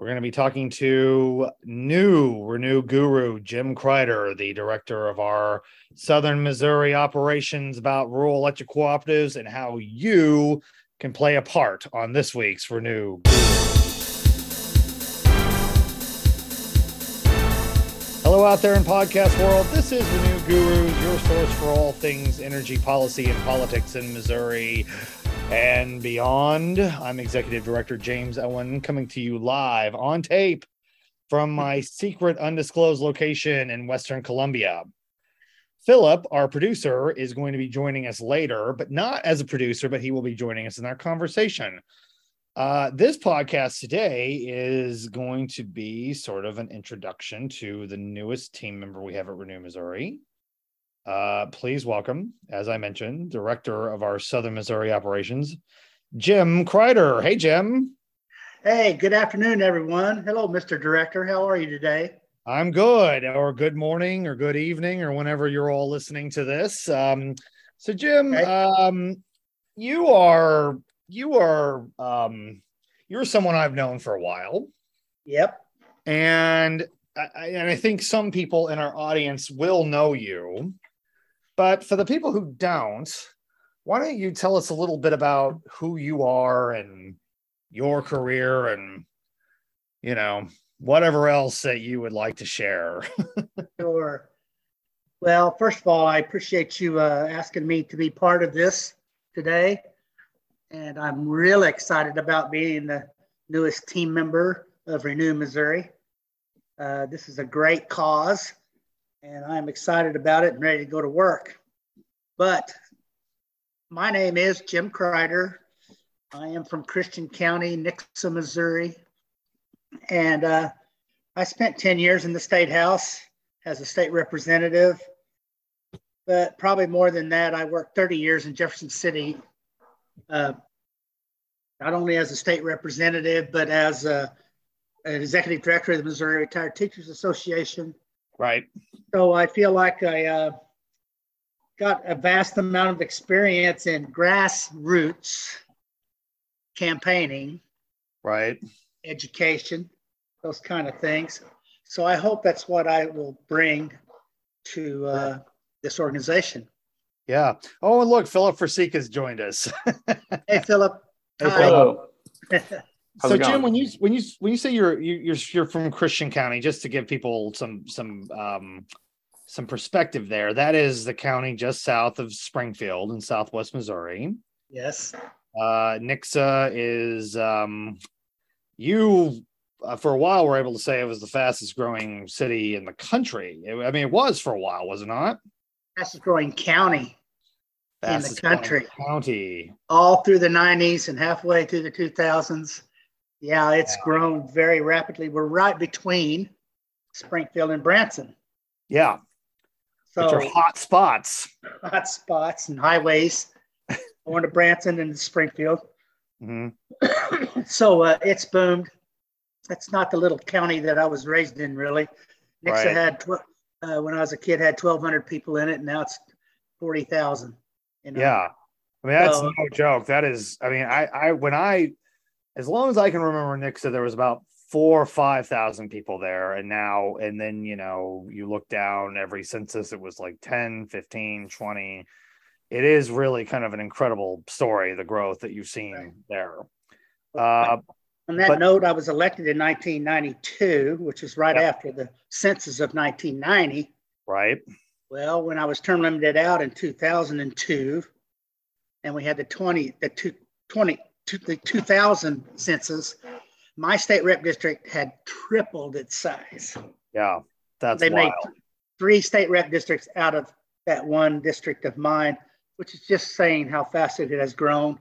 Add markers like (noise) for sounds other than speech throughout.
We're going to be talking to new Renew guru Jim Kreider, the director of our Southern Missouri operations, about rural electric cooperatives and how you can play a part on this week's Renew. Hello, out there in podcast world. This is Renew Guru, your source for all things energy policy and politics in Missouri and beyond. I'm Executive Director James Owen coming to you live on tape from my secret undisclosed location in Western Columbia. Philip, our producer, is going to be joining us later, but not as a producer, but he will be joining us in our conversation. Uh, this podcast today is going to be sort of an introduction to the newest team member we have at Renew Missouri. Uh, please welcome, as I mentioned, director of our Southern Missouri operations, Jim Kreider. Hey, Jim. Hey, good afternoon, everyone. Hello, Mr. Director. How are you today? I'm good, or good morning, or good evening, or whenever you're all listening to this. Um, so, Jim, okay. um, you are you are um, you're someone I've known for a while. Yep. And I, and I think some people in our audience will know you. But for the people who don't, why don't you tell us a little bit about who you are and your career and, you know, whatever else that you would like to share? (laughs) sure. Well, first of all, I appreciate you uh, asking me to be part of this today. And I'm really excited about being the newest team member of Renew Missouri. Uh, this is a great cause and I'm excited about it and ready to go to work. But my name is Jim Kreider. I am from Christian County, Nixa, Missouri. And uh, I spent 10 years in the state house as a state representative. But probably more than that, I worked 30 years in Jefferson City, uh, not only as a state representative, but as a, an executive director of the Missouri Retired Teachers Association Right. So I feel like I uh, got a vast amount of experience in grassroots campaigning, right? Education, those kind of things. So I hope that's what I will bring to uh, this organization. Yeah. Oh, and look, Philip Fracica has joined us. (laughs) hey, Philip. Hey, (laughs) Hello. so Jim, when you when you when you say you're you're you're from Christian County, just to give people some some um some perspective there, that is the county just south of Springfield in Southwest Missouri. Yes. Uh, Nixa is um, you uh, for a while were able to say it was the fastest growing city in the country. It, I mean, it was for a while, was it not? Fastest growing county fastest in the country. County. All through the 90s and halfway through the 2000s. Yeah, it's yeah. grown very rapidly. We're right between Springfield and Branson. Yeah. So Which are hot spots. Hot spots and highways (laughs) going to Branson and Springfield. Mm-hmm. (coughs) so uh, it's boomed. That's not the little county that I was raised in, really. Nixa right. had, tw- uh, when I was a kid, had 1,200 people in it, and now it's 40,000. You know? Yeah. I mean, that's so, no joke. That is, I mean, I, I, when I, as long as I can remember, Nick said there was about four or five thousand people there. And now, and then, you know, you look down every census, it was like 10, 15, 20. It is really kind of an incredible story, the growth that you've seen right. there. Uh, On that but, note, I was elected in 1992, which is right yeah. after the census of 1990. Right. Well, when I was term limited out in 2002, and we had the 20, the two, 20, the 2000 census, my state rep district had tripled its size. Yeah, that's they wild. made three state rep districts out of that one district of mine, which is just saying how fast it has grown.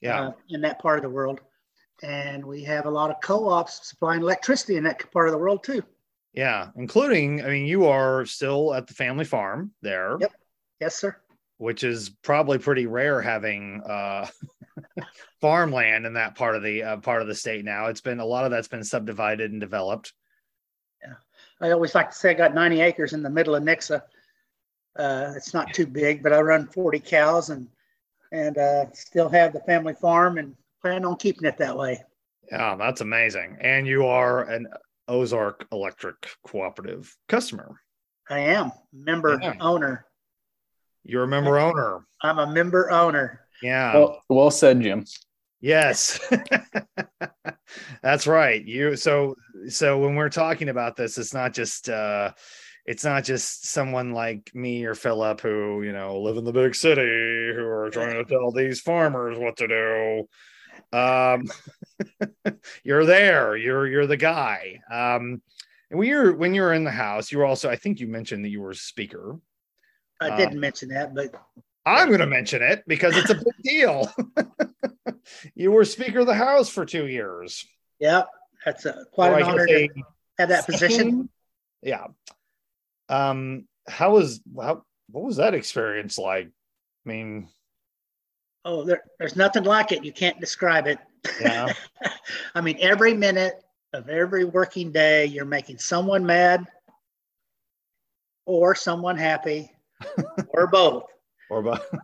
Yeah, uh, in that part of the world, and we have a lot of co-ops supplying electricity in that part of the world too. Yeah, including, I mean, you are still at the family farm there. Yep. Yes, sir. Which is probably pretty rare having uh, (laughs) farmland in that part of the uh, part of the state now. It's been a lot of that's been subdivided and developed. Yeah, I always like to say I got 90 acres in the middle of Nixa. Uh, it's not too big, but I run 40 cows and and uh, still have the family farm and plan on keeping it that way. Yeah, that's amazing. And you are an Ozark Electric Cooperative customer. I am member Yeah. owner. You're a member owner. I'm a member owner. Yeah. Well, well said, Jim. Yes. (laughs) That's right. You so so when we're talking about this, it's not just uh it's not just someone like me or Philip who, you know, live in the big city who are trying to tell these farmers what to do. Um (laughs) you're there. You're you're the guy. Um and when you're when you're in the house, you were also I think you mentioned that you were a speaker. I Uh, didn't mention that, but I'm going to mention it because it's a big deal. (laughs) you were Speaker of the House for two years. yeah, that's a, quite Or an honor to have that position. Yeah. Um. How was how? What was that experience like? I mean, Oh, there, there's nothing like it. You can't describe it. Yeah. (laughs) I mean, every minute of every working day, you're making someone mad or someone happy or both. or both. (laughs)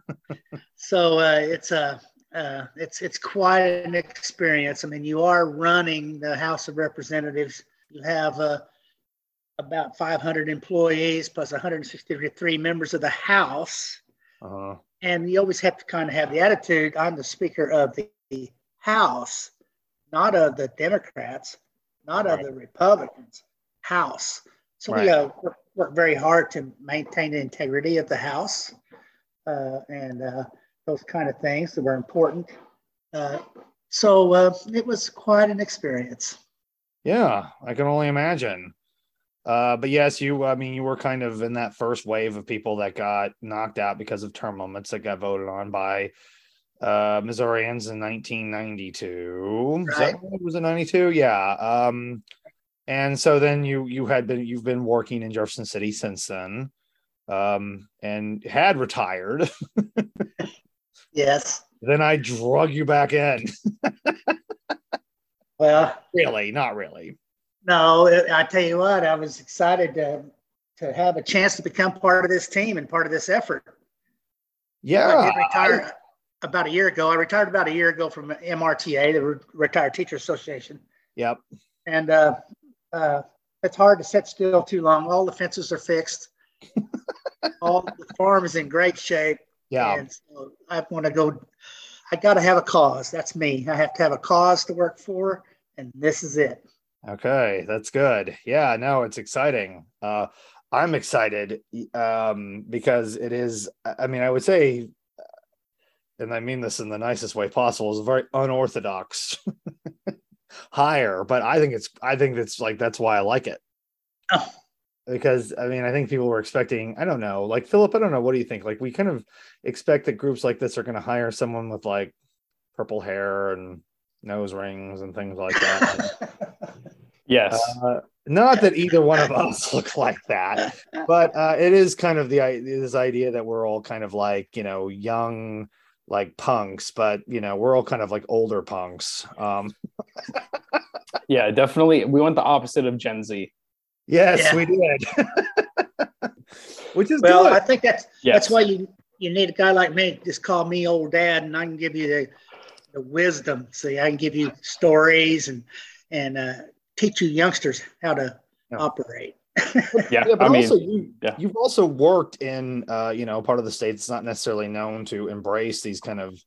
So uh, it's a uh, it's it's quite an experience. I mean, you are running the House of Representatives. You have uh, about 500 employees plus 163 members of the House, uh, and you always have to kind of have the attitude. I'm the Speaker of the House, not of the Democrats, not Right. of the Republicans. House. So Right. we uh, work, work very hard to maintain the integrity of the House uh, and uh, those kind of things that were important. Uh, so uh, it was quite an experience. yeah, I can only imagine. Uh, but yes, you. I mean, you were kind of in that first wave of people that got knocked out because of term limits that got voted on by uh, Missourians in 1992. Is that Right. it was in 92? Yeah. Um, and so then you you had been you've been working in Jefferson City since then, um, and had retired. (laughs) Yes. then I drug you back in. (laughs) Well, really, not really. no, I tell you what, I was excited to, to have a chance to become part of this team and part of this effort. Yeah, I Yeah. did retire about a year ago. I retired about a year ago from MRTA, the Retired Teacher Association. Yep. And uh, uh, it's hard to sit still too long. All the fences are fixed. (laughs) All the farm is in great shape. Yeah. And so I want to go. I got to have a cause. That's me. I have to have a cause to work for, and this is it. Okay, that's good. Yeah, no, it's exciting. Uh, I'm excited um, because it is. I mean, I would say, and I mean this in the nicest way possible, is very unorthodox (laughs) hire, but I think it's. I think it's like that's why I like it. Oh. Because I mean, I think people were expecting. I don't know, like Philip. I don't know. What do you think? Like, we kind of expect that groups like this are going to hire someone with like purple hair and nose rings and things like that. (laughs) Yes. Uh, not that either one of us (laughs) look like that, but uh, it is kind of the this idea that we're all kind of like you know young like punks, but you know we're all kind of like older punks. Um, (laughs) yeah, definitely. We went the opposite of Gen Z. yes, Yeah. we did, (laughs) which is well, good. I think that's Yes. that's why you you need a guy like me. Just call me old dad, and I can give you the the wisdom. See, I can give you stories and and uh, teach you youngsters how to Yeah. operate. Yeah. yeah, but I mean, also you, yeah. you've also worked in uh, you know part of the state that's not necessarily known to embrace these kind of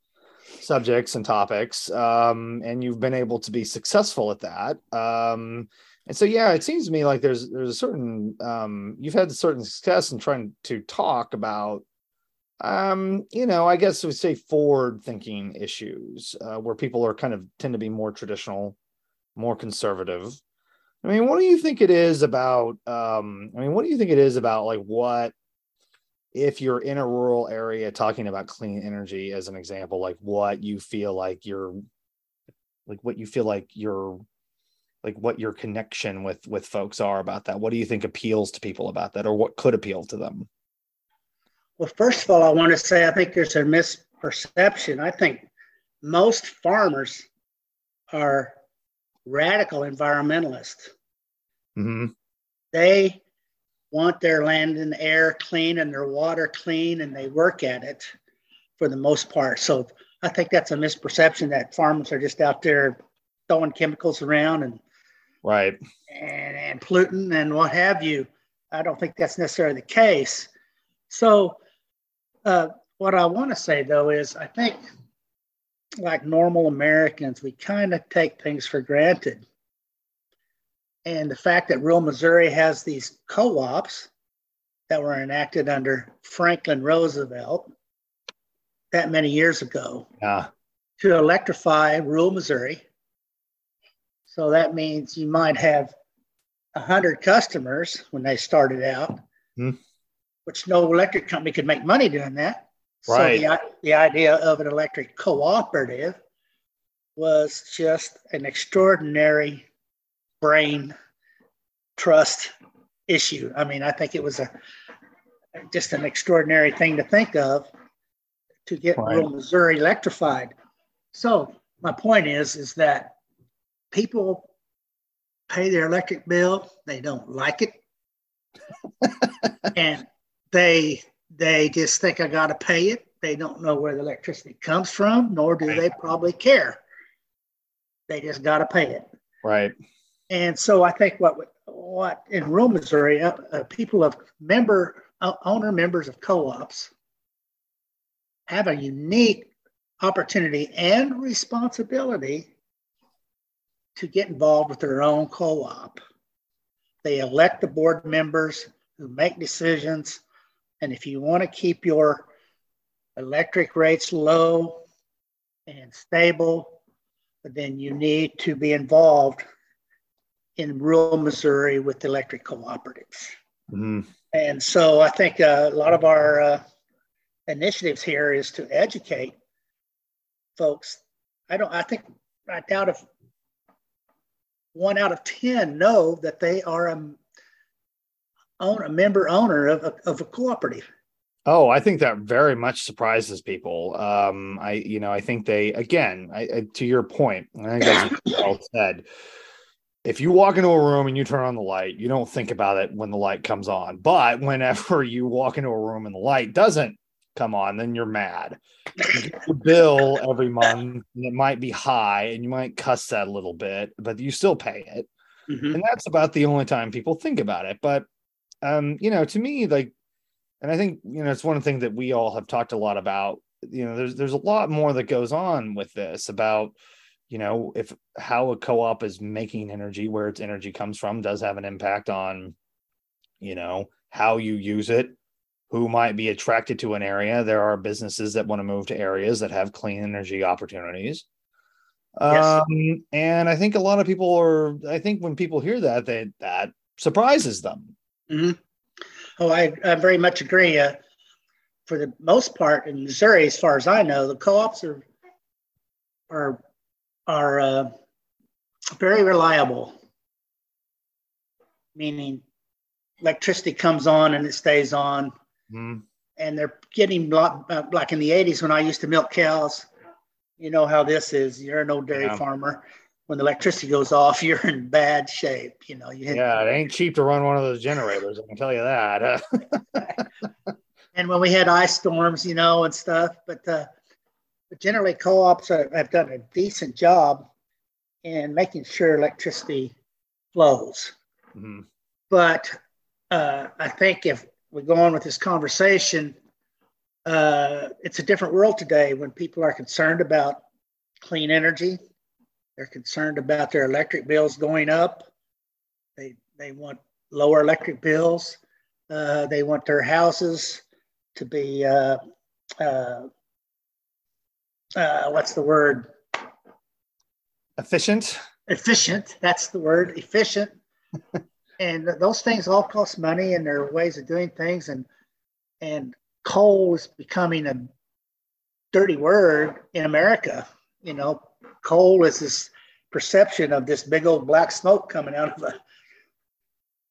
subjects and topics, um, and you've been able to be successful at that. Um, and so, yeah, it seems to me like there's there's a certain um, you've had a certain success in trying to talk about, um, you know, I guess we say forward thinking issues uh, where people are kind of tend to be more traditional, more conservative. I mean, what do you think it is about? Um, I mean, what do you think it is about like what if you're in a rural area talking about clean energy as an example, like what you feel like you're like what you feel like your like what your connection with with folks are about that. What do you think appeals to people about that or what could appeal to them? Well, first of all, I want to say I think there's a misperception. I think most farmers are radical environmentalists. hmm They want their land and air clean and their water clean, and they work at it for the most part. So I think that's a misperception that farmers are just out there throwing chemicals around and right and, and polluting and what have you. I don't think that's necessarily the case. So, uh, what I want to say though is, I think like normal Americans, we kind of take things for granted. And the fact that rural Missouri has these co ops that were enacted under Franklin Roosevelt that many years ago yeah. to electrify rural Missouri. So that means you might have 100 customers when they started out, hmm. which no electric company could make money doing that. Right. So the, the idea of an electric cooperative was just an extraordinary brain trust issue. I mean, I think it was a just an extraordinary thing to think of to get Right. rural Missouri electrified. So my point is, is that people pay their electric bill, they don't like it, (laughs) and they they just think I got to pay it. They don't know where the electricity comes from, nor do Right. they probably care. They just got to pay it. Right. And so I think what what in rural Missouri, uh, uh, people of member uh, owner members of co-ops have a unique opportunity and responsibility to get involved with their own co-op. They elect the board members who make decisions, and if you want to keep your electric rates low and stable, then you need to be involved in rural Missouri with electric cooperatives. Mhm. And so I think uh, a lot of our uh, initiatives here is to educate folks. I don't, I think I doubt if one out of 10 know that they are a, own, a member owner of a, of a cooperative. Oh, I think that very much surprises people. Um, I, you know, I think they, again, I, I, to your point, I think that's well said. If you walk into a room and you turn on the light, you don't think about it when the light comes on. But whenever you walk into a room and the light doesn't come on, then you're mad. You get your bill every month, and it might be high, and you might cuss that a little bit, but you still pay it Mhm. and that's about the only time people think about it but um you know to me like and i think you know it's one thing that we all have talked a lot about you know there's there's a lot more that goes on with this about you know if how a co-op is making energy where its energy comes from does have an impact on you know how you use it who might be attracted to an area there are businesses that want to move to areas that have clean energy opportunities Yes. um, and I think a lot of people are. I think when people hear that, they that surprises them. Mhm. Oh, I, I very much agree. Uh, for the most part in Missouri, as far as I know, the co-ops are are are uh, very reliable. Meaning, electricity comes on and it stays on, Mhm. and they're getting lot, uh, like in the '80s when I used to milk cows. You know how this is. You're an old dairy Yeah. farmer. When the electricity goes off, (laughs) you're in bad shape. You know, you hit Yeah, it ain't cheap to run one of those generators. I can tell you that. (laughs) and when we had ice storms, you know, and stuff. But, uh, but generally, co-ops are, have done a decent job in making sure electricity flows. Mhm. But uh, I think if we go on with this conversation, uh, it's a different world today when people are concerned about clean energy. They're concerned about their electric bills going up. They they want lower electric bills. Uh, they want their houses to be uh, uh, uh, what's the word? Efficient. efficient. That's the word, efficient. (laughs) and those things all cost money, and there are ways of doing things. And and coal is becoming a dirty word in America. You know, coal is this perception of this big old black smoke coming out of a,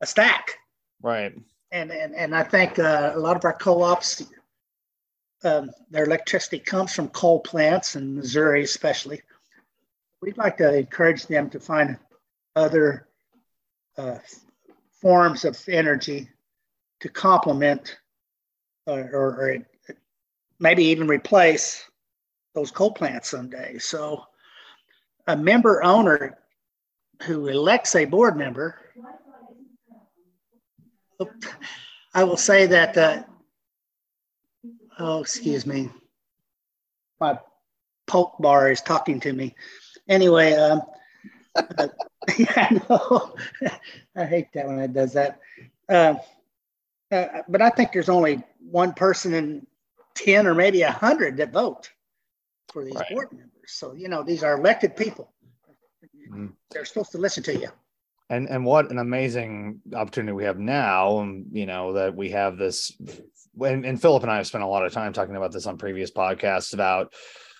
a stack. Right. And and and I think uh, a lot of our co-ops. Um, their electricity comes from coal plants in Missouri, especially we'd like to encourage them to find other uh, forms of energy to complement or, or, or maybe even replace those coal plants someday. So a member owner who elects a board member, I will say that, uh, oh, excuse me, my poke bar is talking to me. Anyway, um, uh, (laughs) yeah, I know. (laughs) I hate that when it does that. Uh, uh, but I think there's only one person in 10 or maybe 100 that vote for these Right. board members. So, you know, these are elected people. Mhm. They're supposed to listen to you. and and what an amazing opportunity we have now and you know that we have this and, and philip and i have spent a lot of time talking about this on previous podcasts about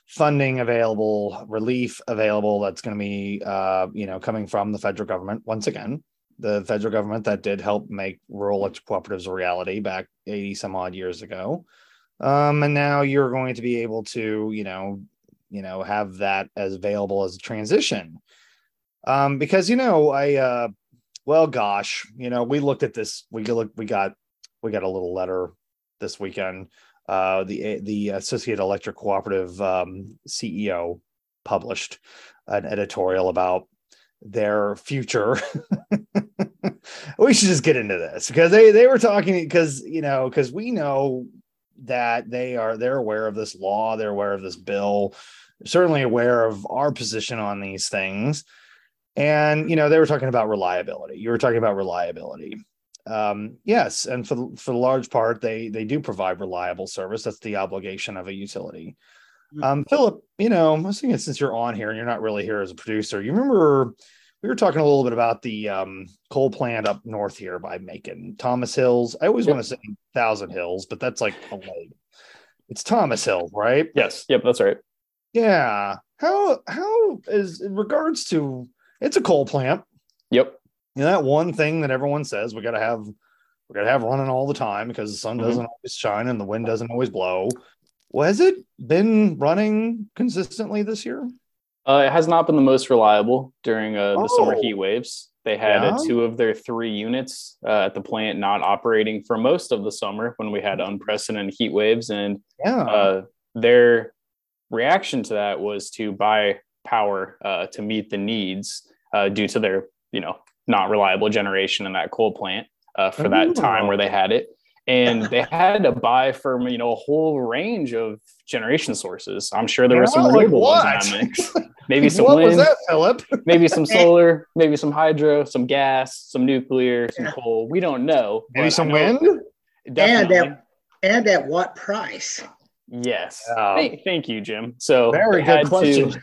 funding available relief available that's going to be uh, you know coming from the federal government once again the federal government that did help make rural electric cooperatives a reality back 80 some odd years ago um, and now you're going to be able to you know you know have that as available as a transition um, because you know I uh, well, gosh, you know we looked at this. We look, we got we got a little letter this weekend. Uh, the the Associated Electric Cooperative um, CEO published an editorial about their future. (laughs) we should just get into this because they they were talking because you know because we know that they are they're aware of this law, they're aware of this bill, certainly aware of our position on these things and you know they were talking about reliability you were talking about reliability um, yes and for the, for the large part they they do provide reliable service that's the obligation of a utility um, philip you know i was thinking since you're on here and you're not really here as a producer you remember we were talking a little bit about the um, coal plant up north here by macon thomas hills i always Yep. want to say thousand hills but that's like a lake it's thomas hill right Yes. Yep. That's right. Yeah how how is in regards to it's a coal plant Yep. you know that one thing that everyone says we got to have we got to have running all the time because the sun Mhm. doesn't always shine and the wind doesn't always blow well has it been running consistently this year Uh, it has not been the most reliable during uh, the summer Oh. heat waves. They had uh, two of their three units uh, at the plant not operating for most of the summer when we had unprecedented heat waves, and yeah uh, their reaction to that was to buy power uh, to meet the needs uh, due to their, you know, not reliable generation in that coal plant uh, for that time where they had it. And they (laughs) had to buy from, you know, a whole range of generation sources. I'm sure there were some like renewable ones in that mix. (laughs) Maybe some what was wind, that philip (laughs) maybe some solar, maybe some hydro, some gas, some nuclear, some Yeah. coal. We don't know. maybe some wind Definitely. And at, and at what price? Yes. Yeah. Thank, thank you, Jim. So very they good had question To,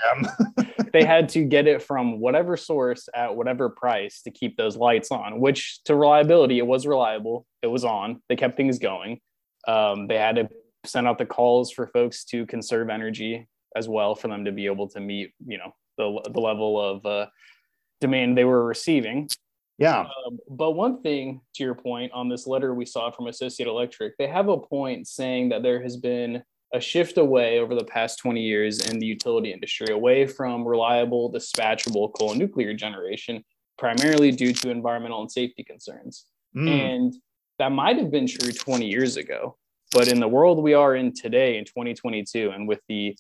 (laughs) Jim. they had to get it from whatever source at whatever price to keep those lights on. Which, to reliability, it was reliable. It was on. They kept things going. Um, they had to send out the calls for folks to conserve energy as well for them to be able to meet, you know, the the level of uh, demand they were receiving. yeah Um, but one thing to your point on this letter we saw from Associate Electric, they have a point saying that there has been a shift away over the past 20 years in the utility industry, away from reliable, dispatchable coal and nuclear generation, primarily due to environmental and safety concerns. Mm. And that might have been true 20 years ago. But in the world we are in today, in 2022, and with the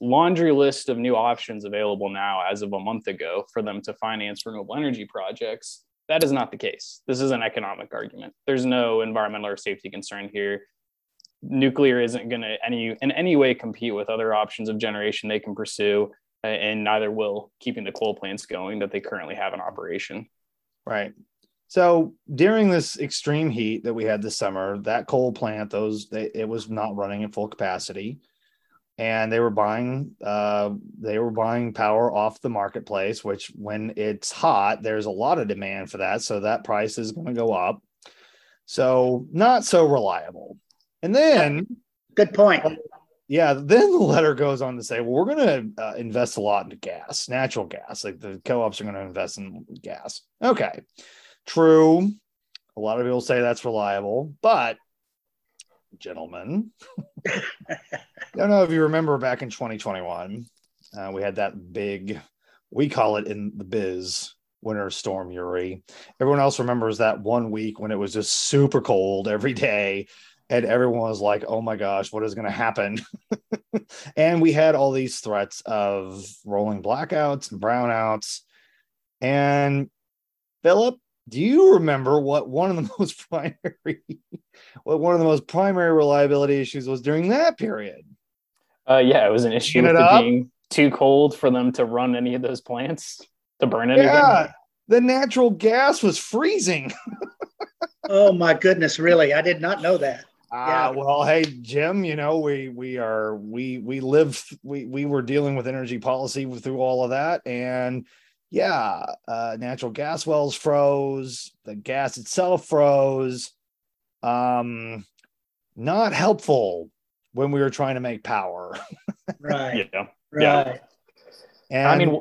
laundry list of new options available now as of a month ago for them to finance renewable energy projects, that is not the case. This is an economic argument. There's no environmental or safety concern here. Nuclear isn't going to any in any way compete with other options of generation they can pursue, uh, and neither will keeping the coal plants going that they currently have in operation. Right. So during this extreme heat that we had this summer, that coal plant, those they, it was not running at full capacity, and they were buying uh, they were buying power off the marketplace. Which, when it's hot, there's a lot of demand for that, so that price is going to go up. So not so reliable. And then Good point. yeah, then the letter goes on to say, well, we're going to uh, invest a lot into gas, natural gas. Like the co ops are going to invest in gas. Okay, true. A lot of people say that's reliable, but gentlemen, I (laughs) don't know if you remember back in 2021, uh, we had that big, we call it in the biz, winter storm Uri. Everyone else remembers that one week when it was just super cold every day and everyone was like, "Oh my gosh, what is going to happen?" (laughs) and we had all these threats of rolling blackouts and brownouts. And Philip, do you remember what one of the (laughs) most primary, what one of the most primary reliability issues was during that period? Uh, yeah, it was an issue with it being too cold for them to run any of those plants to burn anything. Yeah, the natural gas was freezing. (laughs) oh my goodness, really? I did not know that. Uh, yeah. well, hey Jim, you know we we are we we lived we we were dealing with energy policy through all of that, and yeah, uh, natural gas wells froze, the gas itself froze. Um, not helpful when we were trying to make power. right. (laughs) Yeah. Right. Yeah. And I mean,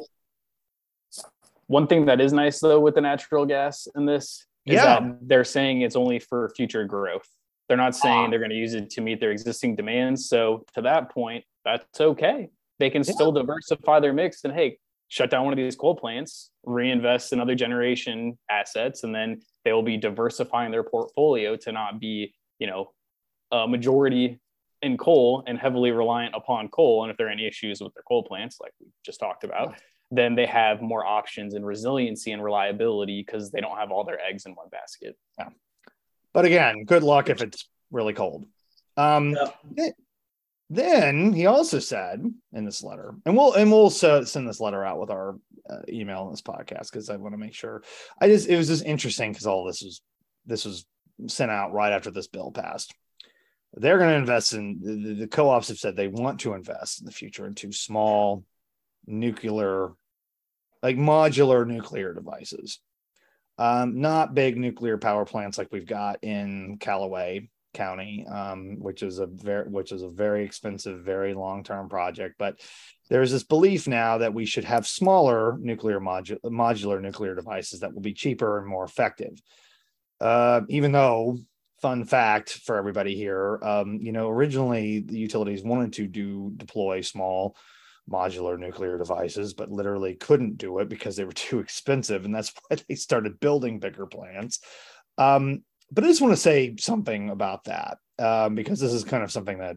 one thing that is nice though with the natural gas in this is yeah. that they're saying it's only for future growth. They're not saying they're going to use it to meet their existing demands. So to that point, that's okay. They can yeah. still diversify their mix and hey, shut down one of these coal plants, reinvest in other generation assets, and then they will be diversifying their portfolio to not be, you know, a majority in coal and heavily reliant upon coal. And if there are any issues with their coal plants, like we just talked about, then they have more options and resiliency and reliability because they don't have all their eggs in one basket. Yeah. But again, good luck if it's really cold. Um, yeah. Then he also said in this letter, and we'll and we'll send this letter out with our uh, email in this podcast because I want to make sure. I just it was just interesting because all this was this was sent out right after this bill passed they're going to invest in the, the, co-ops have said they want to invest in the future into small nuclear like modular nuclear devices um, not big nuclear power plants like we've got in callaway county um, which is a very which is a very expensive very long-term project. But there's this belief now that we should have smaller nuclear modu- modular nuclear devices that will be cheaper and more effective. Uh, even though fun fact for everybody here um, you know originally the utilities wanted to do deploy small modular nuclear devices but literally couldn't do it because they were (laughs) too expensive and that's (laughs) why they started building bigger plants um, but i just want to say something about that um, because this is kind of something that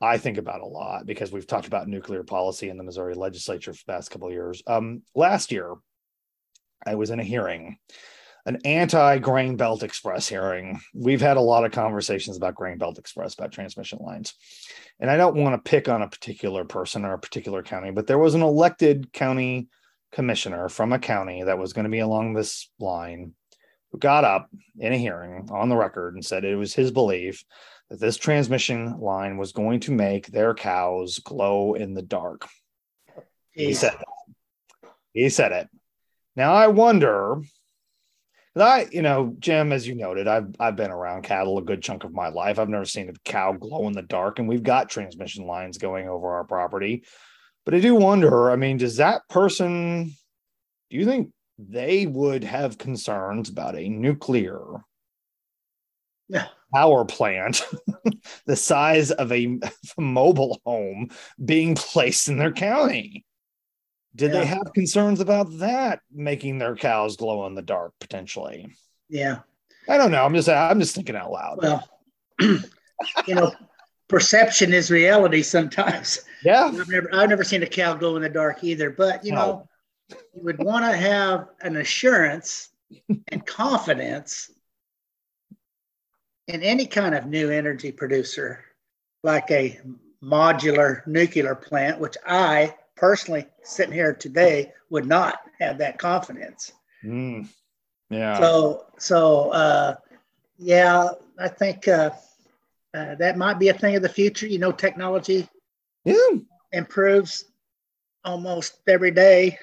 I think about a lot because we've talked about nuclear policy in the Missouri legislature for the past couple of years. Um, last year, I was in a hearing an anti grain belt express hearing. We've had a lot of conversations about grain belt express, about transmission lines. And I don't want to pick on a particular person or a particular county, but there was an elected county commissioner from a county that was going to be along this line who got up in a hearing on the record and said it was his belief that this transmission line was going to make their cows glow in the dark. He said that. He said it. Now I wonder I, you know, Jim, as you noted, I've I've been around cattle a good chunk of my life. I've never seen a cow glow in the dark, and we've got transmission lines going over our property. But I do wonder. I mean, does that person? Do you think they would have concerns about a nuclear yeah. power plant (laughs) the size of a (laughs) mobile home being placed in their county? Did yeah. they have concerns about that making their cows glow in the dark potentially? Yeah. I don't know. I'm just I'm just thinking out loud. Well, (clears throat) you know, perception is reality sometimes. Yeah. I've never I've never seen a cow glow in the dark either, but you know, you would want to have an assurance and confidence in any kind of new energy producer like a modular nuclear plant, which I personally sitting here today would not have that confidence. Mm. Yeah. So so uh, yeah, I think uh, uh, that might be a thing of the future. You know, technology yeah. improves almost every day.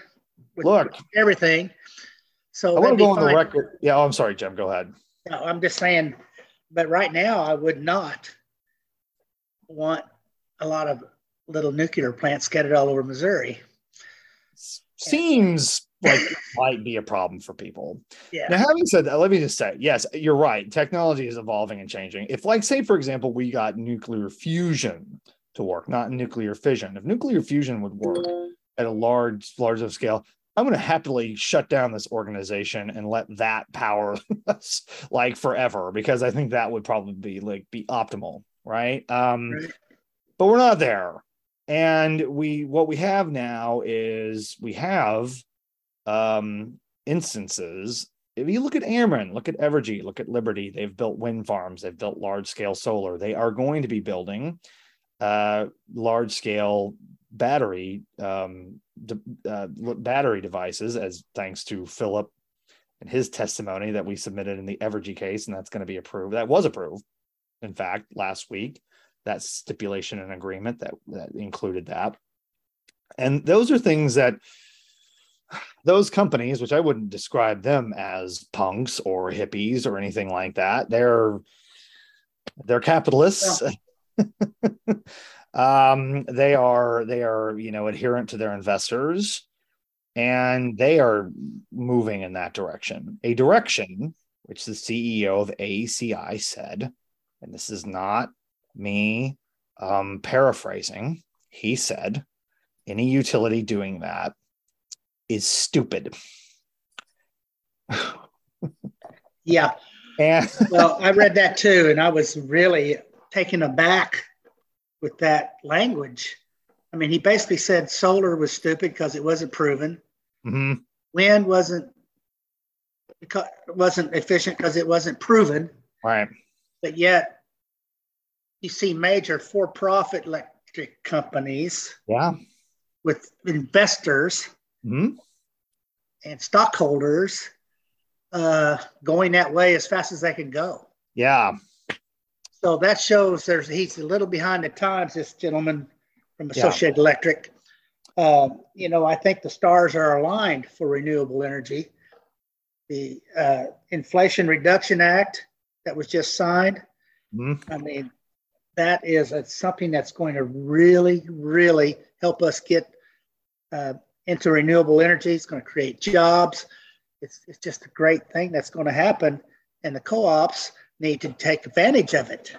With Look, everything. So I want to go on the record. Yeah, oh, I'm sorry, Jim. Go ahead. No, I'm just saying. But right now, I would not want a lot of little nuclear plants scattered all over Missouri. Seems like it might be a problem for people. Yeah. Now, having said that, let me just say, yes, you're right. Technology is evolving and changing. If, like, say, for example, we got nuclear fusion to work, not nuclear fission. If nuclear fusion would work at a large, large of scale, I'm going to happily shut down this organization and let that power (laughs) us like forever because I think that would probably be like be optimal, right? Um, right. But we're not there, and we what we have now is we have um, instances. If you look at Ameren, look at Evergy, look at Liberty, they've built wind farms, they've built large scale solar. They are going to be building uh, large scale battery um, de- uh, battery devices, as thanks to Philip and his testimony that we submitted in the Evergy case, and that's going to be approved. That was approved, in fact, last week. That stipulation and agreement that that included that, and those are things that those companies, which I wouldn't describe them as punks or hippies or anything like that, they're they're capitalists. Yeah. (laughs) um, they are they are you know adherent to their investors, and they are moving in that direction. A direction which the CEO of AECI said, and this is not me um, paraphrasing. He said, any utility doing that is stupid. (laughs) yeah. And (laughs) well, I read that too, and I was really taken aback with that language. I mean, he basically said solar was stupid because it wasn't proven. Mm-hmm. Wind wasn't because wasn't efficient because it wasn't proven. Right. But yet, you see major for-profit electric companies. Yeah. With investors mm-hmm. and stockholders uh, going that way as fast as they can go. Yeah. So that shows there's he's a little behind the times. This gentleman from Associated yeah. Electric. Um, you know, I think the stars are aligned for renewable energy. The uh, Inflation Reduction Act that was just signed. Mm-hmm. I mean, that is a, something that's going to really, really help us get uh, into renewable energy. It's going to create jobs. It's, it's just a great thing that's going to happen. And the co ops need to take advantage of it,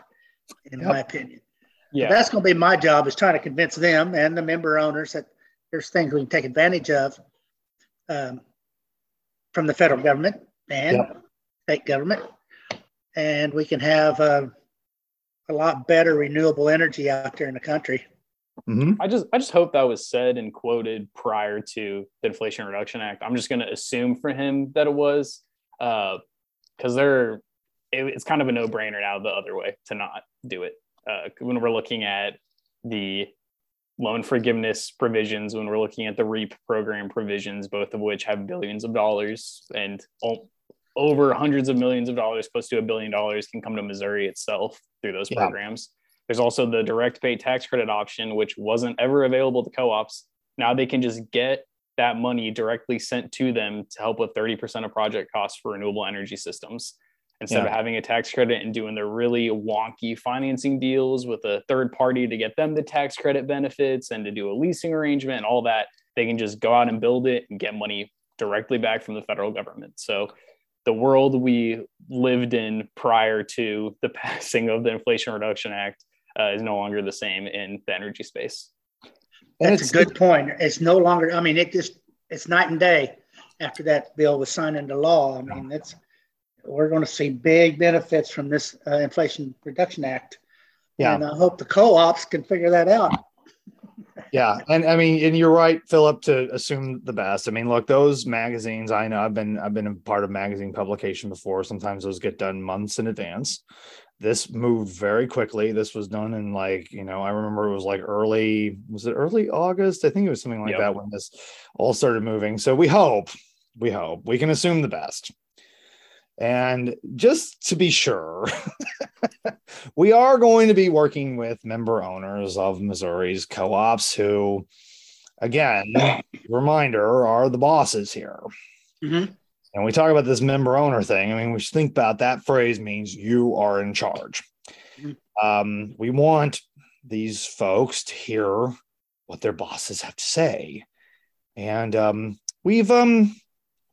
in yep. my opinion. Yeah. So that's going to be my job is trying to convince them and the member owners that there's things we can take advantage of um, from the federal government and yep. state government. And we can have uh, a lot better renewable energy out there in the country. Mm-hmm. I just I just hope that was said and quoted prior to the Inflation Reduction Act. I'm just going to assume for him that it was, because uh, they're it, it's kind of a no brainer now the other way to not do it. Uh, when we're looking at the loan forgiveness provisions, when we're looking at the REAP program provisions, both of which have billions of dollars and over hundreds of millions of dollars, close to a billion dollars, can come to Missouri itself through those yeah. programs. There's also the direct pay tax credit option, which wasn't ever available to co ops. Now they can just get that money directly sent to them to help with 30% of project costs for renewable energy systems instead yeah. of having a tax credit and doing the really wonky financing deals with a third party to get them the tax credit benefits and to do a leasing arrangement and all that they can just go out and build it and get money directly back from the federal government so the world we lived in prior to the (laughs) passing of the inflation reduction act uh, is no longer the same in the energy space that's a good point it's no longer i mean it just it's night and day after that bill was signed into law i mean it's we're going to see big benefits from this uh, Inflation Reduction Act. Yeah. And I hope the co-ops can figure that out. Yeah. And I mean, and you're right, Philip, to assume the best. I mean, look, those magazines, I know I've been, I've been a part of magazine publication before. Sometimes those get done months in advance. This moved very quickly. This was done in like, you know, I remember it was like early, was it early August? I think it was something like yep. that when this all started moving. So we hope, we hope we can assume the best. And just to be sure, (laughs) we are going to be working with member owners of Missouri's co ops who, again, (coughs) reminder, are the bosses here. Mm-hmm. And we talk about this member owner thing. I mean, we should think about that phrase means you are in charge. Mm-hmm. Um, we want these folks to hear what their bosses have to say. And um, we've um,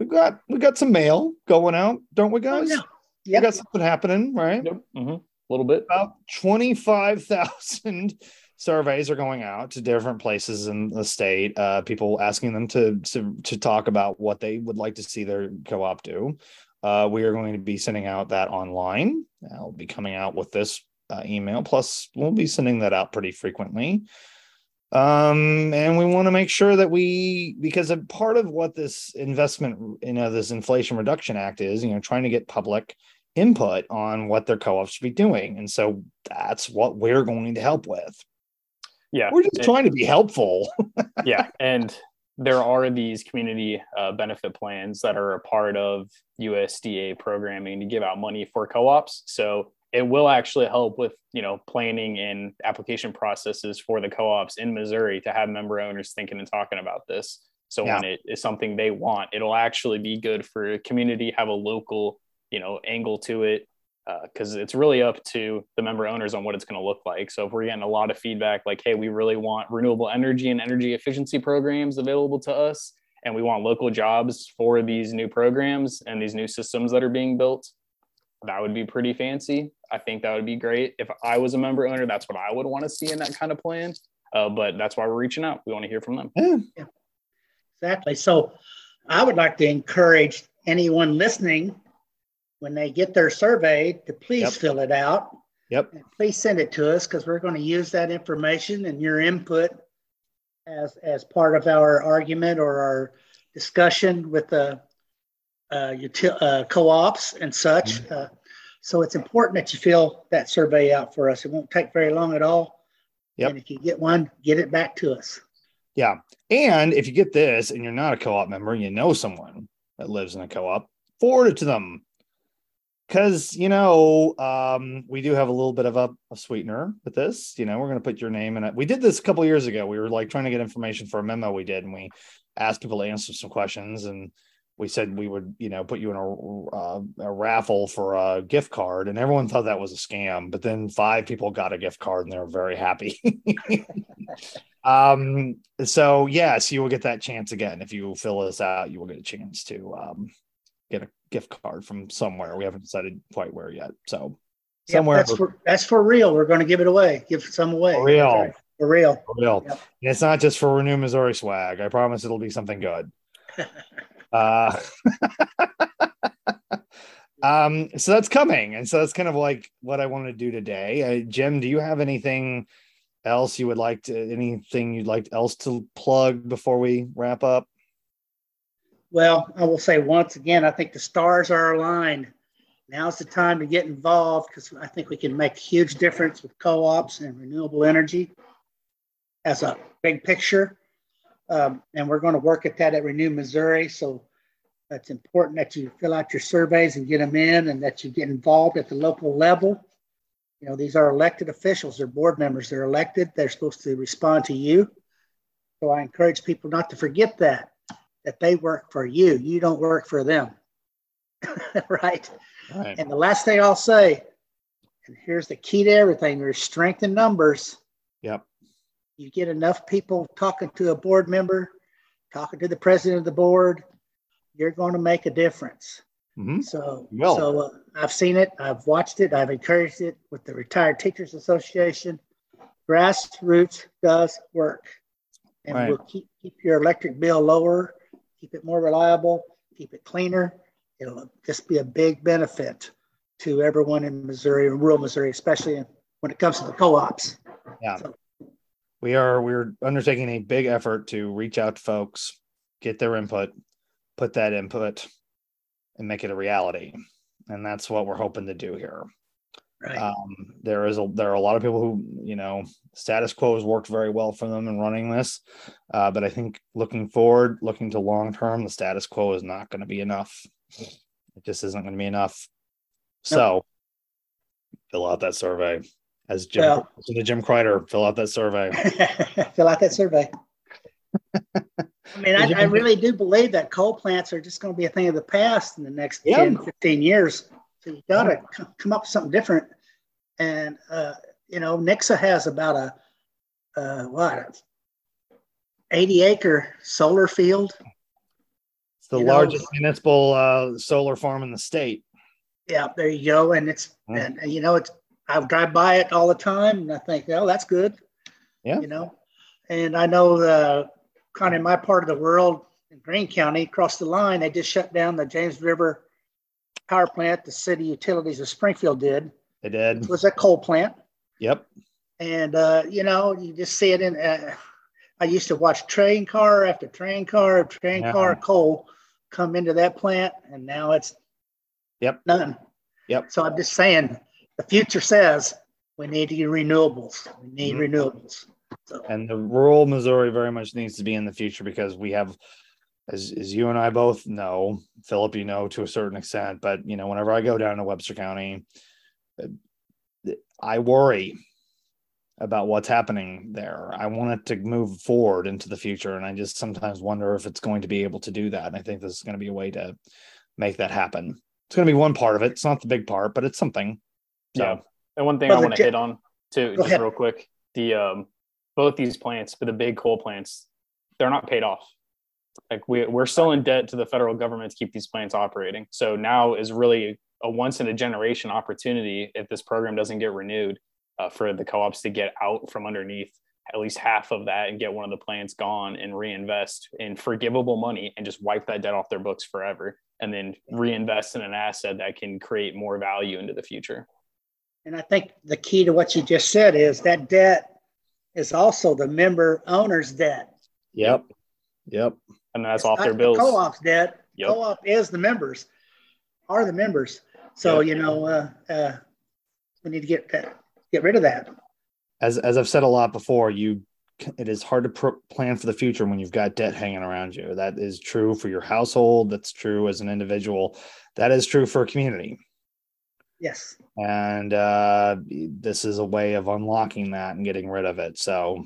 we've got we got some mail going out, don't we, oh, guys? Oh, yeah. Yep. We got something happening, right? Yep. Mm-hmm. A little bit. About twenty five thousand (laughs) surveys are going out to different places in the state. Uh, people asking them to, to to talk about what they would like to see their co-op do. Uh, we are going to be sending out that online. I'll be coming out with this uh, email. Plus, we'll be sending that out pretty frequently. Um, and we want to make sure that we, because a part of what this investment, you know, this Inflation Reduction Act is, you know, trying to get public input on what their co-ops should be doing. And so that's what we're going to help with. Yeah. We're just trying to be helpful. (laughs) yeah. And there are these community uh, benefit plans that are a part of USDA programming to give out money for co-ops. So it will actually help with you know planning and application processes for the co-ops in Missouri to have member owners thinking and talking about this. So yeah. when it is something they want, it'll actually be good for a community, have a local you know angle to it because uh, it's really up to the member owners on what it's going to look like. So if we're getting a lot of feedback like, hey, we really want renewable energy and energy efficiency programs available to us, and we want local jobs for these new programs and these new systems that are being built, that would be pretty fancy. I think that would be great. If I was a member owner, that's what I would want to see in that kind of plan. Uh, but that's why we're reaching out. We want to hear from them. Yeah. Exactly. So I would like to encourage anyone listening when they get their survey to please yep. fill it out. Yep. please send it to us because we're going to use that information and your input as as part of our argument or our discussion with the uh, util- uh, co-ops and such. Mm-hmm. Uh, so it's important that you fill that survey out for us. It won't take very long at all. Yep. And if you get one, get it back to us. Yeah. And if you get this and you're not a co-op member, and you know someone that lives in a co-op, forward it to them because you know um, we do have a little bit of a, a, sweetener with this you know we're going to put your name in it we did this a couple years ago we were like trying to get information for a memo we did and we asked people to answer some questions and we said we would you know put you in a, uh, a raffle for a gift card and everyone thought that was a scam but then five people got a gift card and they were very happy (laughs) um so yes you will get that chance again if you fill this out you will get a chance to um, get a gift card from somewhere. We haven't decided quite where yet. So somewhere yep, that's for that's for real. We're going to give it away. Give some away. For real. Right. For real. For real. Yep. And it's not just for Renew Missouri swag. I promise it'll be something good. (laughs) uh, (laughs) (laughs) um, so that's coming, and so that's kind of like what I want to do today. Uh, Jim, do you have anything else you would like to? Anything you'd like else to plug before we wrap up? Well, I will say once again, I think the stars are aligned. Now's the time to get involved because I think we can make a huge difference with co ops and renewable energy as a big picture. Um, and we're going to work at that at Renew Missouri. So it's important that you fill out your surveys and get them in and that you get involved at the local level. You know, these are elected officials, they're board members, they're elected, they're supposed to respond to you. So I encourage people not to forget that that they work for you. You don't work for them. (laughs) right? right? And the last thing I'll say, and here's the key to everything there's strength in numbers. Yep. You get enough people talking to a board member, talking to the president of the board, you're going to make a difference. Mm-hmm. So, so uh, I've seen it, I've watched it, I've encouraged it with the Retired Teachers Association. Grassroots does work, and right. will keep keep your electric bill lower keep it more reliable, keep it cleaner. It'll just be a big benefit to everyone in Missouri rural Missouri, especially when it comes to the co-ops. Yeah. So, we are we're undertaking a big effort to reach out to folks, get their input, put that input, and make it a reality. And that's what we're hoping to do here. Right. Um, there is a there are a lot of people who you know status quo has worked very well for them in running this, uh, but I think looking forward, looking to long term, the status quo is not going to be enough. It just isn't going to be enough. So, fill out that survey. As Jim, well, to Jim Kreider, fill out that survey. (laughs) fill out that survey. I mean, I, I, really do believe that coal plants are just going to be a thing of the past in the next yeah. 10, 15 years. So you got to come up with something different. And, uh, you know, Nixa has about a, uh, what, 80 acre solar field. It's the you largest know, municipal uh, solar farm in the state. Yeah, there you go. And it's, mm. and, you know, it's, I drive by it all the time and I think, oh, that's good. Yeah. You know, and I know the kind of in my part of the world in Greene County, across the line, they just shut down the James River power plant. The city utilities of Springfield did. They did. It was a coal plant. Yep. And uh, you know, you just see it in. Uh, I used to watch train car after train car, train Yeah. car coal come into that plant, and now it's Yep. none. Yep. So I'm just saying, the future says we need to get renewables. We need Mhm. renewables. So and the rural Missouri very much needs to be in the future because we have, as, as you and I both know, Philip, you know to a certain extent, but you know, whenever I go down to Webster County, I worry about what's happening there. I want it to move forward into the future, and I just sometimes wonder if it's going to be able to do that. And I think this is going to be a way to make that happen. It's going to be one part of it. It's not the big part, but it's something. So Yeah. And one thing Well, I want to hit on too, just ahead. real quick, the um, both these plants, but the big coal plants, they're not paid off. Like we we're still in debt to the federal government to keep these plants operating. So now is really a once in a generation opportunity if this program doesn't get renewed uh, for the co-ops to get out from underneath at least half of that and get one of the plants gone and reinvest in forgivable money and just wipe that debt off their books forever and then reinvest in an asset that can create more value into the future. And I think the key to what you just said is that debt is also the member owner's debt. yep, yep. and that's It's off their the bills. Co-op's debt. Yep. Co-op is the members, are the members. So Yep. you know, uh, uh, we need to get that, get rid of that. as as I've said a lot before, you it is hard to pr- plan for the future when you've got debt hanging around you. That is true for your household. That's true as an individual. That is true for a community. Yes. And uh, this is a way of unlocking that and getting rid of it. So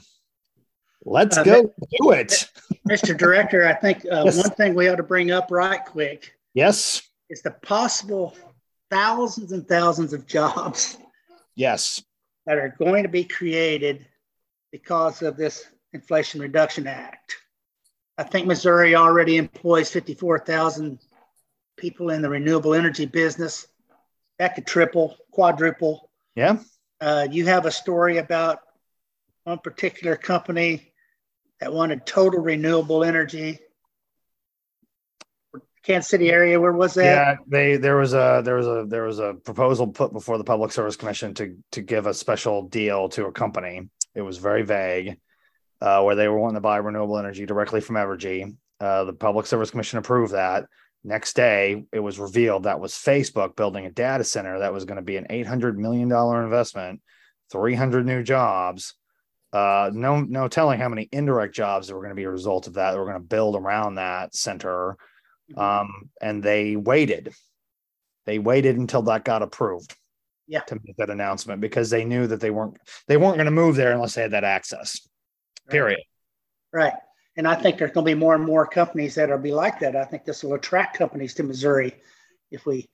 let's Uh, go do it. (laughs) Mr. Director, I think uh, Yes. one thing we ought to bring up right quick Yes. is the possible thousands and thousands of jobs Yes. that are going to be created because of this Inflation Reduction Act. I think Missouri already employs 54,000 people in the renewable energy business. That could triple, quadruple. Yeah. Uh, you have a story about one particular company that wanted total renewable energy. Kansas City area, where was that? Yeah, they there was a there was a there was a proposal put before the Public Service Commission to to give a special deal to a company. It was very vague, uh, where they were wanting to buy renewable energy directly from Evergy. Uh, the Public Service Commission approved that. Next day, it was revealed that was Facebook building a data center that was going to be an eight hundred million dollar investment, three hundred new jobs. Uh, no, no telling how many indirect jobs that were going to be a result of that. That were going to build around that center um, and they waited. They waited until that got approved. Yeah. To make that announcement because they knew that they weren't they weren't going to move there unless they had that access. Period. Right. And I think there's going to be more and more companies that will be like that. I think this will attract companies to Missouri if we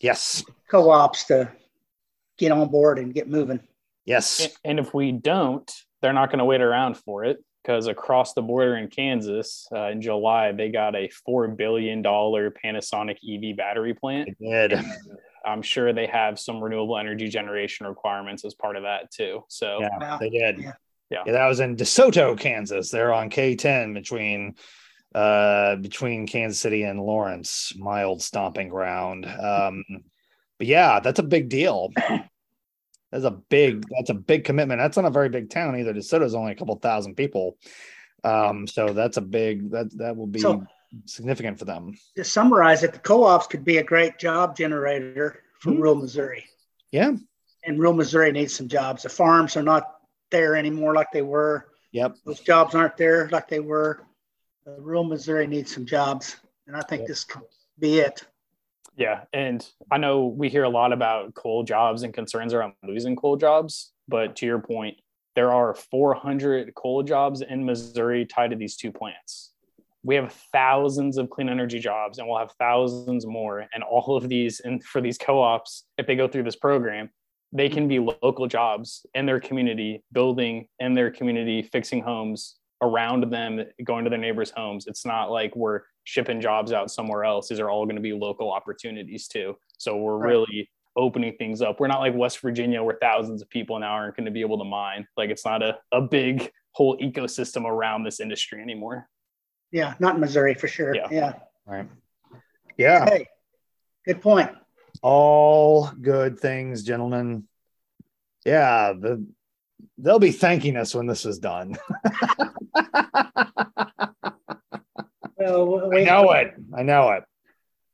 Yes. co-ops to get on board and get moving. Yes. And if we don't, they're not going to wait around for it because across the border in Kansas uh, in July, they got a $4 billion Panasonic EV battery plant. They did. I'm sure they have some renewable energy generation requirements as part of that too. So, Yeah, they did. Yeah. Yeah. that was in DeSoto, Kansas. They're on K10 between uh between Kansas City and Lawrence, my old stomping ground. Um but yeah, that's a big deal. That's a big that's a big commitment. That's not a very big town either. DeSoto's only a couple thousand people. Um so that's a big that that will be So- significant for them. To summarize it, the co-ops could be a great job generator for Mhm. rural Missouri. Yeah. And rural Missouri needs some jobs. The farms are not there anymore like they were. Yep. Those jobs aren't there like they were. Uh, rural Missouri needs some jobs. And I think Yep. this could be it. yeah. And I know we hear a lot about coal jobs and concerns around losing coal jobs. But to your point, there are 400 coal jobs in Missouri tied to these two plants. We have thousands of clean energy jobs and we'll have thousands more. And all of these, and for these co ops, if they go through this program, they can be local jobs in their community, building in their community, fixing homes around them, going to their neighbors' homes. It's not like we're shipping jobs out somewhere else. These are all going to be local opportunities too. So we're Right. really opening things up. We're not like West Virginia where thousands of people now aren't going to be able to mine. Like it's not a, a big whole ecosystem around this industry anymore. Yeah, not Missouri for sure. Yeah. yeah. Right. Yeah. Hey, good point. All good things, gentlemen. Yeah, the they'll be thanking us when this is done. (laughs) well, we, I know it. I know it.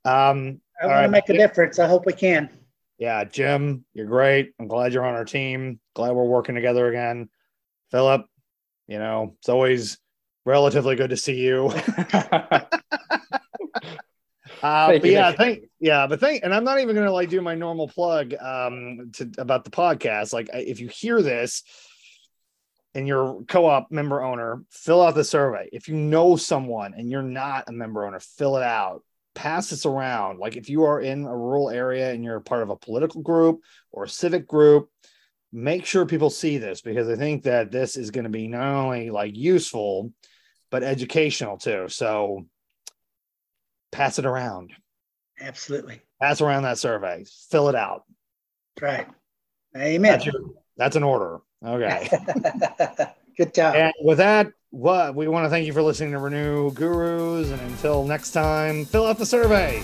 Um, I want right. to make a difference. I hope we can. Yeah, Jim, you're great. I'm glad you're on our team. Glad we're working together again. Philip, you know, it's always relatively good to see you. (laughs) (laughs) Uh, but yeah, thank yeah, but thank, and I'm not even gonna like do my normal plug um to about the podcast. Like, if you hear this and you're co-op member owner, fill out the survey. If you know someone and you're not a member owner, fill it out. Pass this around. Like, if you are in a rural area and you're part of a political group or a civic group, make sure people see this because I think that this is going to be not only like useful but educational too. So pass it around. Absolutely. Pass around that survey. Fill it out. Right. Amen. That's, your, that's an order. Okay. (laughs) Good job. And with that, what we want to thank you for listening to Renew Gurus. And until next time, fill out the survey.